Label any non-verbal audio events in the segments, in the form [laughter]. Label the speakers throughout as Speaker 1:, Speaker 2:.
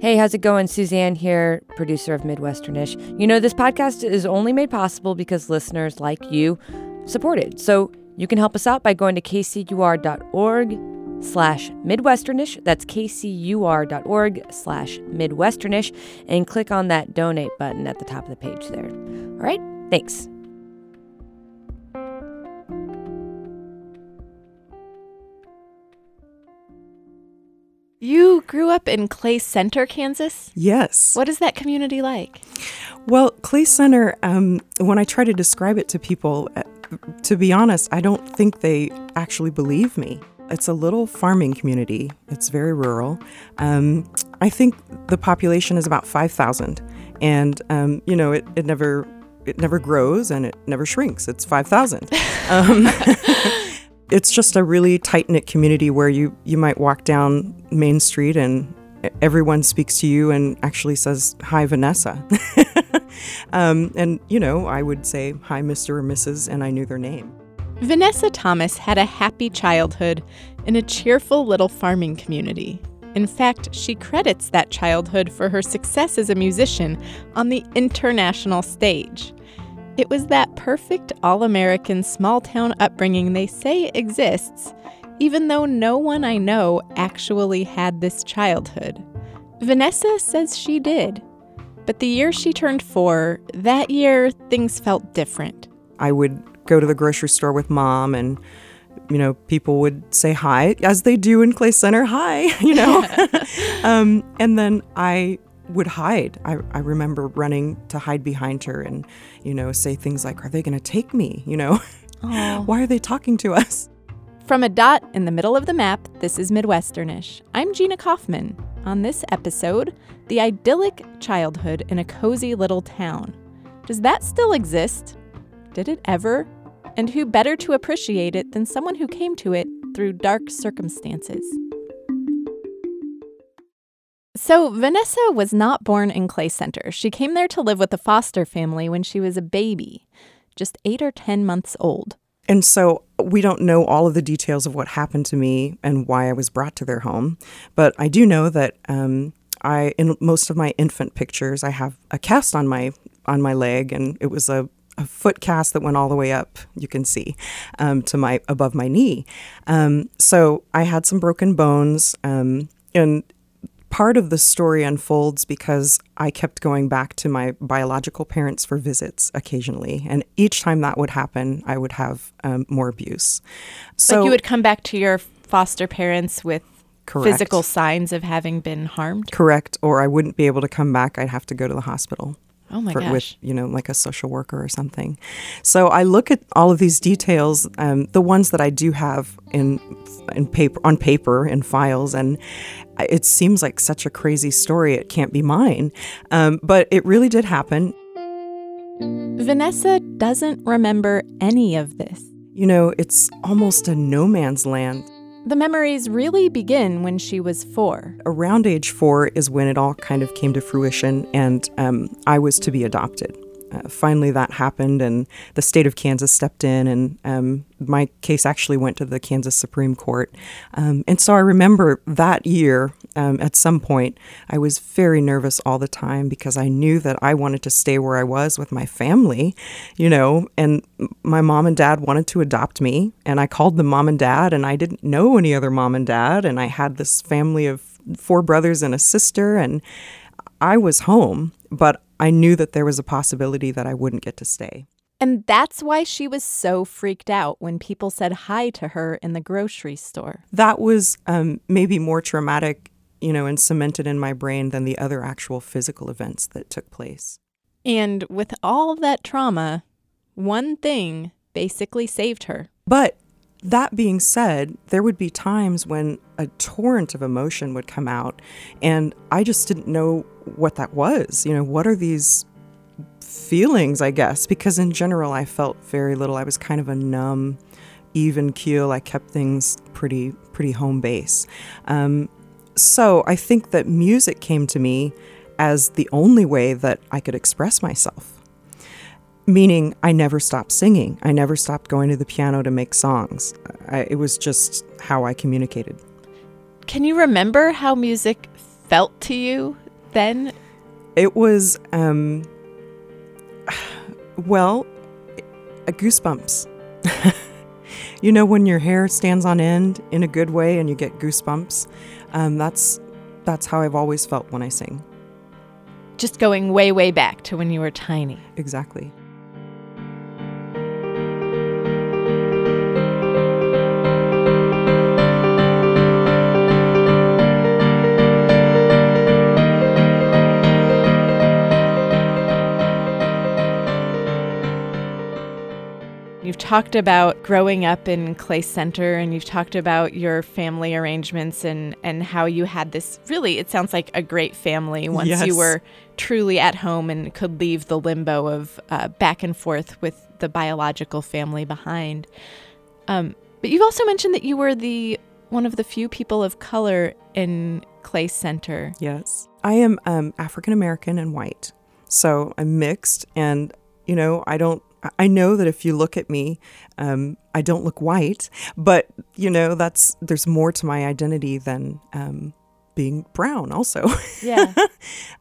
Speaker 1: Hey, how's it going? Suzanne here, producer of Midwesternish. You know, this podcast is only made possible because listeners like you support it. So you can help us out by going to kcur.org slash midwesternish. That's kcur.org slash midwesternish and click on that donate button at the top of the page there. All right, thanks.
Speaker 2: You grew up in Clay Center, Kansas?
Speaker 3: Yes.
Speaker 2: What is that community like?
Speaker 3: Well, Clay Center, um, when I try to describe it to people, uh, to be honest, I don't think they actually believe me. It's a little farming community. It's very rural. Um, I think the population is about 5,000. And, um, you know, it, it never it never grows and it never shrinks. It's 5,000. [laughs] [laughs] It's just a really tight knit community where you, you might walk down Main Street and everyone speaks to you and actually says, Hi, Vanessa. [laughs] um, and, you know, I would say, Hi, Mr. or Mrs., and I knew their name.
Speaker 2: Vanessa Thomas had a happy childhood in a cheerful little farming community. In fact, she credits that childhood for her success as a musician on the international stage. It was that perfect all American small town upbringing they say exists, even though no one I know actually had this childhood. Vanessa says she did. But the year she turned four, that year things felt different.
Speaker 3: I would go to the grocery store with mom and you know, people would say hi, as they do in Clay Center, hi, [laughs] you know. [laughs] um, and then I would hide. I, I remember running to hide behind her and, you know, say things like, Are they going to take me? You know, [laughs] why are they talking to us?
Speaker 2: From a dot in the middle of the map, this is Midwesternish. I'm Gina Kaufmann. On this episode, the idyllic childhood in a cozy little town. Does that still exist? Did it ever? And who better to appreciate it than someone who came to it through dark circumstances? So, Vanessa was not born in Clay Center. She came there to live with a foster family when she was a baby, just eight or 10 months old.
Speaker 3: And so we don't know all of the details of what happened to me and why I was brought to their home. But I do know that um, I, in most of my infant pictures, I have a cast on my on my leg, and it was a a foot cast that went all the way up, you can see, um, to my above my knee. Um, so I had some broken bones, um, and part of the story unfolds because I kept going back to my biological parents for visits occasionally, and each time that would happen, I would have um, more abuse.
Speaker 2: So like you would come back to your foster parents with
Speaker 3: Correct.
Speaker 2: physical signs of having been harmed.
Speaker 3: Correct, or I wouldn't be able to come back. I'd have to go to the hospital.
Speaker 2: Oh my
Speaker 3: for,
Speaker 2: gosh.
Speaker 3: With, you know, like a social worker or something. So I look at all of these details, um, the ones that I do have in in paper on paper in files, and it seems like such a crazy story. It can't be mine, um, but it really did happen.
Speaker 2: Vanessa doesn't remember any of this.
Speaker 3: You know, it's almost a no man's land.
Speaker 2: The memories really begin when she was four.
Speaker 3: Around age four is when it all kind of came to fruition, and um, I was to be adopted. Uh, finally, that happened, and the state of Kansas stepped in, and um, my case actually went to the Kansas Supreme Court. Um, and so I remember that year, um, at some point, I was very nervous all the time because I knew that I wanted to stay where I was with my family, you know, and my mom and dad wanted to adopt me. And I called them mom and dad, and I didn't know any other mom and dad. And I had this family of four brothers and a sister, and I was home, but I knew that there was a possibility that I wouldn't get to stay.
Speaker 2: And that's why she was so freaked out when people said hi to her in the grocery store.
Speaker 3: That was um, maybe more traumatic, you know, and cemented in my brain than the other actual physical events that took place.
Speaker 2: And with all that trauma, one thing basically saved her.
Speaker 3: But that being said, there would be times when a torrent of emotion would come out, and I just didn't know what that was. You know, what are these feelings, I guess? Because in general, I felt very little. I was kind of a numb, even keel. I kept things pretty, pretty home base. Um, so I think that music came to me as the only way that I could express myself meaning I never stopped singing. I never stopped going to the piano to make songs. I, it was just how I communicated.
Speaker 2: Can you remember how music felt to you then?
Speaker 3: It was, um, well, goosebumps. [laughs] you know when your hair stands on end in a good way and you get goosebumps. Um, that's that's how I've always felt when I sing.
Speaker 2: Just going way, way back to when you were tiny.
Speaker 3: Exactly.
Speaker 2: You've talked about growing up in Clay Center and you've talked about your family arrangements and, and how you had this really, it sounds like a great family once
Speaker 3: Yes.
Speaker 2: you were truly at home and could leave the limbo of uh, back and forth with the biological family behind. Um, but you've also mentioned that you were the one of the few people of color in Clay Center.
Speaker 3: Yes. I am um, African American and white. So I'm mixed. And, you know, I don't, I know that if you look at me, um, I don't look white, but, you know, that's, there's more to my identity than um, being brown also.
Speaker 2: Yeah.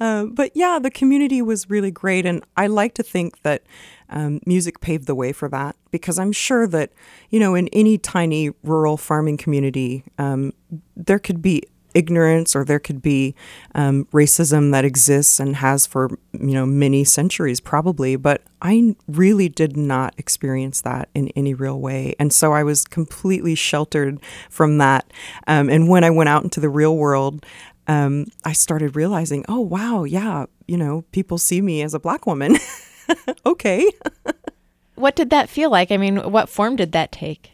Speaker 3: Uh, [laughs] but yeah, the community was really great. And I like to think that um, music paved the way for that because I'm sure that, you know, in any tiny rural farming community, um, there could be ignorance or there could be um, racism that exists and has for, you know, many centuries probably. But I really did not experience that in any real way. And so I was completely sheltered from that. Um, and when I went out into the real world, um, I started realizing, oh, wow, yeah, you know, people see me as a black woman. [laughs] okay.
Speaker 2: what did that feel like? I mean, what form did that take?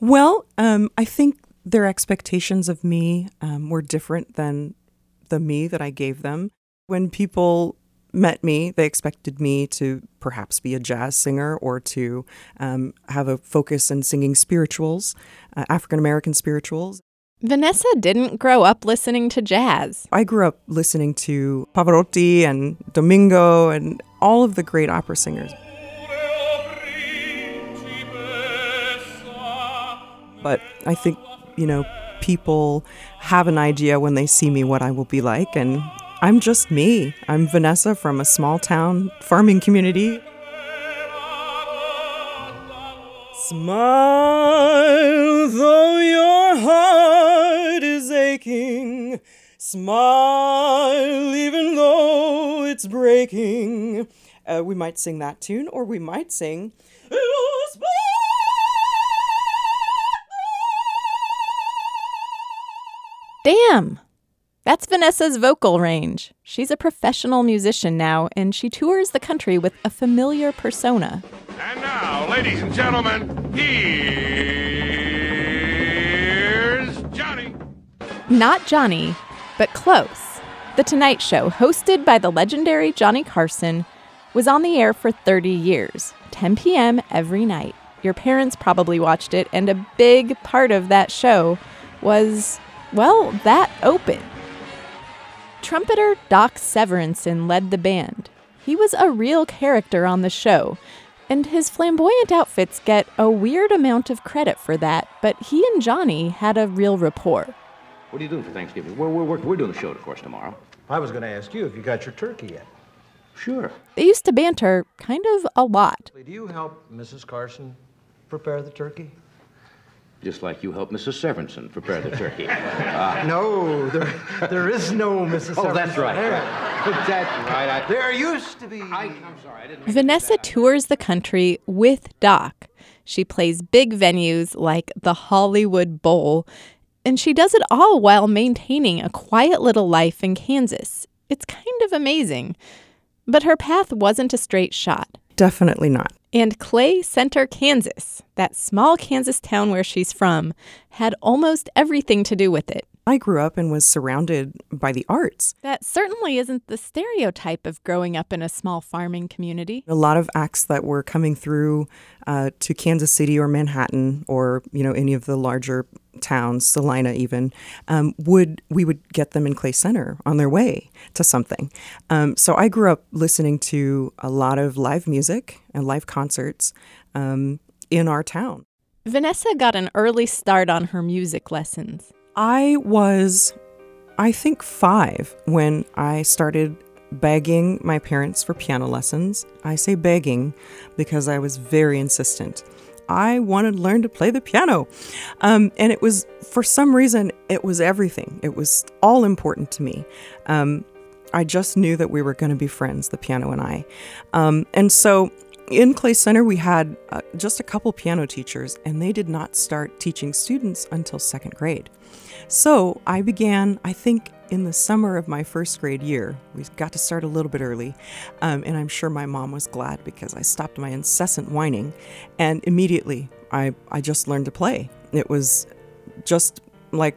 Speaker 3: Well, um, I think their expectations of me um, were different than the me that I gave them. When people met me, they expected me to perhaps be a jazz singer or to um, have a focus in singing spirituals, uh, African American spirituals.
Speaker 2: Vanessa didn't grow up listening to jazz.
Speaker 3: I grew up listening to Pavarotti and Domingo and all of the great opera singers. But I think, you know, people have an idea when they see me what I will be like. And I'm just me. I'm Vanessa from a small town farming community. Smile though your heart is aching. Smile even though it's breaking. Uh, we might sing that tune, or we might sing.
Speaker 2: Damn! That's Vanessa's vocal range. She's a professional musician now, and she tours the country with a familiar persona.
Speaker 4: And now, ladies and gentlemen, here's Johnny.
Speaker 2: Not Johnny, but close. The Tonight Show, hosted by the legendary Johnny Carson, was on the air for 30 years, 10 p.m. every night. Your parents probably watched it, and a big part of that show was, well, that open. Trumpeter Doc Severinsen led the band. He was a real character on the show, and his flamboyant outfits get a weird amount of credit for that, but he and Johnny had a real rapport.
Speaker 5: What are you doing for Thanksgiving? We're, we're, we're, we're doing the show, of course, tomorrow.
Speaker 6: I was going to ask you if you got your turkey yet.
Speaker 5: Sure.
Speaker 2: They used to banter kind of a lot.
Speaker 6: Do you help Mrs. Carson prepare the turkey?
Speaker 5: Just like you helped Mrs. Severinsen prepare the turkey. [laughs]
Speaker 6: Uh, no, there, there is no Mrs.
Speaker 5: oh, that's
Speaker 6: Severson
Speaker 5: right.
Speaker 6: there.
Speaker 5: that's right. I,
Speaker 6: There used to be.
Speaker 5: I, I'm sorry, I didn't.
Speaker 2: Vanessa tours the country with Doc. She plays big venues like the Hollywood Bowl, and she does it all while maintaining a quiet little life in Kansas. It's kind of amazing. But her path wasn't a straight shot.
Speaker 3: Definitely not.
Speaker 2: And Clay Center, Kansas, that small Kansas town where she's from, had almost everything to do with it.
Speaker 3: I grew up and was surrounded by the arts.
Speaker 2: That certainly isn't the stereotype of growing up in a small farming community.
Speaker 3: A lot of acts that were coming through uh, to Kansas City or Manhattan or you know any of the larger towns, Salina even, um, would we would get them in Clay Center on their way to something. Um, so I grew up listening to a lot of live music and live concerts um, in our town.
Speaker 2: Vanessa got an early start on her music lessons.
Speaker 3: I was I think, five when I started begging my parents for piano lessons. I say begging because I was very insistent. I wanted to learn to play the piano. Um, and it was, for some reason, it was everything. It was all important to me. Um, I just knew that we were going to be friends, the piano and I. Um, and so in Clay Center, we had uh, just a couple piano teachers, and they did not start teaching students until second grade. So I began, I think, in the summer of my first grade year. We got to start a little bit early, um, and I'm sure my mom was glad because I stopped my incessant whining, and immediately I, I just learned to play. It was just like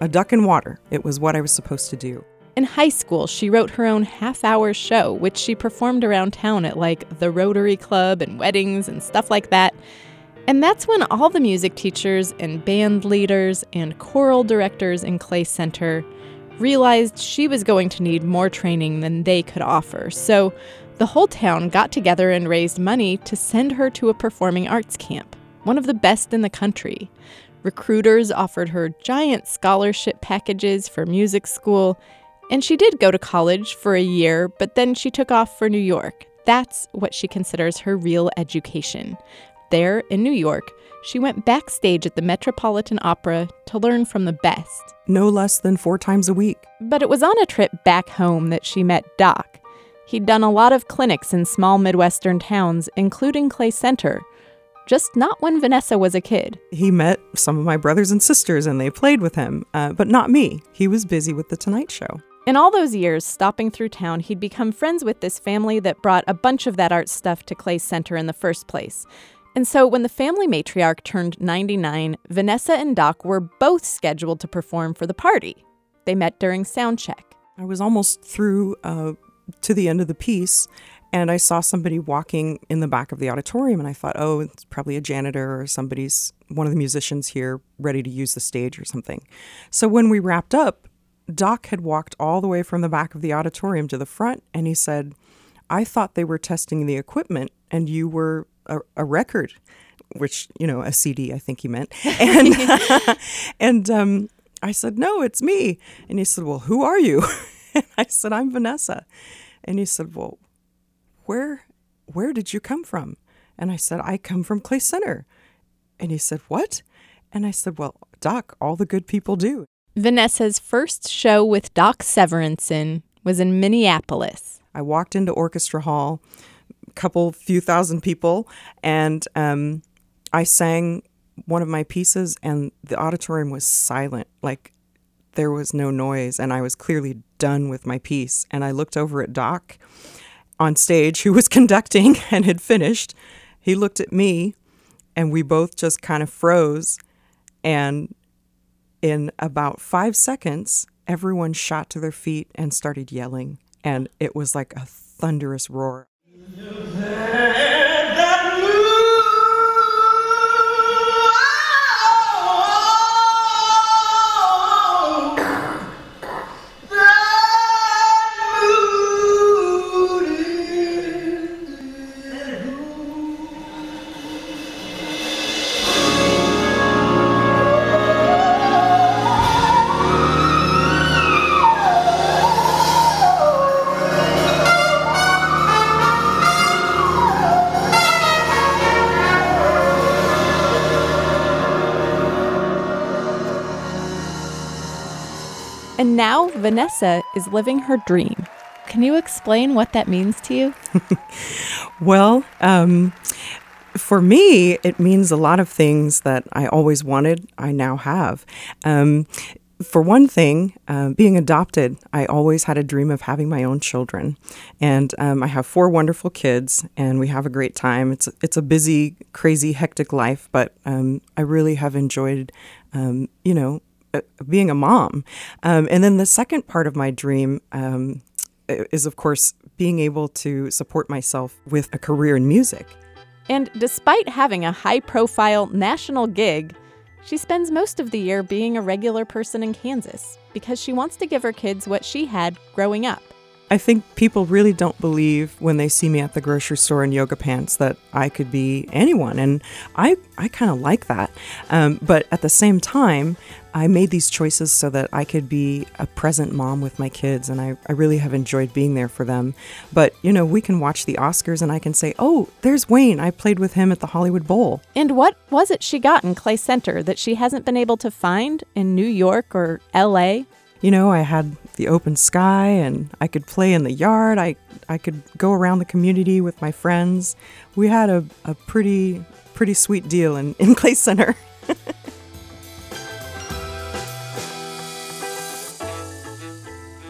Speaker 3: a duck in water. It was what I was supposed to do.
Speaker 2: In high school, she wrote her own half hour show, which she performed around town at like the Rotary Club and weddings and stuff like that. And that's when all the music teachers and band leaders and choral directors in Clay Center realized she was going to need more training than they could offer. So the whole town got together and raised money to send her to a performing arts camp, one of the best in the country. Recruiters offered her giant scholarship packages for music school, and she did go to college for a year, but then she took off for New York. That's what she considers her real education. There, in New York, she went backstage at the Metropolitan Opera to learn from the best.
Speaker 3: No less than four times a week.
Speaker 2: But it was on a trip back home that she met Doc. He'd done a lot of clinics in small Midwestern towns, including Clay Center, just not when Vanessa was a kid.
Speaker 3: He met some of my brothers and sisters and they played with him, uh, but not me. He was busy with The Tonight Show.
Speaker 2: In all those years stopping through town, he'd become friends with this family that brought a bunch of that art stuff to Clay Center in the first place. And so when the family matriarch turned 99, Vanessa and Doc were both scheduled to perform for the party. They met during sound check.
Speaker 3: I was almost through uh, to the end of the piece, and I saw somebody walking in the back of the auditorium, and I thought, oh, it's probably a janitor or somebody's, one of the musicians here ready to use the stage or something. So when we wrapped up, Doc had walked all the way from the back of the auditorium to the front, and he said, I thought they were testing the equipment, and you were a, a record, which, you know, a CD, I think he meant. [laughs] And, [laughs] and um, I said, No, it's me. And he said, Well, who are you? [laughs] And I said, I'm Vanessa. And he said, Well, where where did you come from? And I said, I come from Clay Center. And he said, What? And I said, Well, Doc, all the good people do.
Speaker 2: Vanessa's first show with Doc Severinsen was in Minneapolis.
Speaker 3: I walked into Orchestra Hall, a couple few thousand people, and um, I sang one of my pieces, and the auditorium was silent. Like there was no noise, and I was clearly done with my piece. And I looked over at Doc on stage, who was [laughs] conducting and had finished. He looked at me, and we both just kind of froze. And in about five seconds, everyone shot to their feet and started yelling. And it was like a thunderous roar.
Speaker 2: And now Vanessa is living her dream. Can you explain what that means to you? [laughs]
Speaker 3: Well, um, for me, it means a lot of things that I always wanted, I now have. Um, for one thing, uh, being adopted, I always had a dream of having my own children, and um, I have four wonderful kids, and we have a great time. It's it's a busy, crazy, hectic life, but um, I really have enjoyed, um, you know, uh, being a mom. Um, and then the second part of my dream um, is, of course, being able to support myself with a career in music.
Speaker 2: And despite having a high profile national gig, she spends most of the year being a regular person in Kansas because she wants to give her kids what she had growing up
Speaker 3: I think people really don't believe when they see me at the grocery store in yoga pants that I could be anyone. And I, I kind of like that. Um, but at the same time, I made these choices so that I could be a present mom with my kids. And I, I really have enjoyed being there for them. But, you know, we can watch the Oscars and I can say, oh, there's Wayne. I played with him at the Hollywood Bowl.
Speaker 2: And what was it she got in Clay Center that she hasn't been able to find in New York or LA?
Speaker 3: you know, I had the open sky and I could play in the yard. I, I could go around the community with my friends. We had a, a pretty, pretty sweet deal in, in [laughs] Clay Center.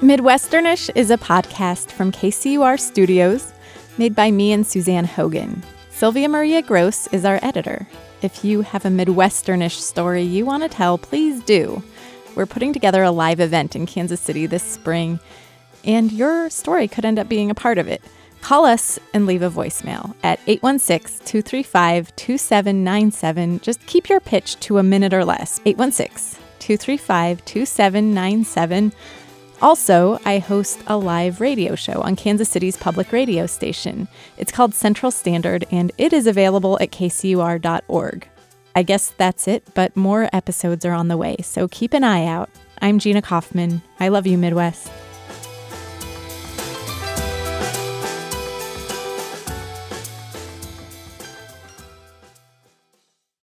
Speaker 2: Midwesternish is a podcast from KCUR Studios made by me and Suzanne Hogan. Sylvia Maria Gross is our editor. If you have a Midwesternish story you want to tell, please do. We're putting together a live event in Kansas City this spring, and your story could end up being a part of it. Call us and leave a voicemail at 816 235 2797. Just keep your pitch to a minute or less. 816 235 2797. Also, I host a live radio show on Kansas City's public radio station. It's called Central Standard, and it is available at kcur.org. I guess that's it, but more episodes are on the way, so keep an eye out. I'm Gina Kaufmann. I love you, Midwest.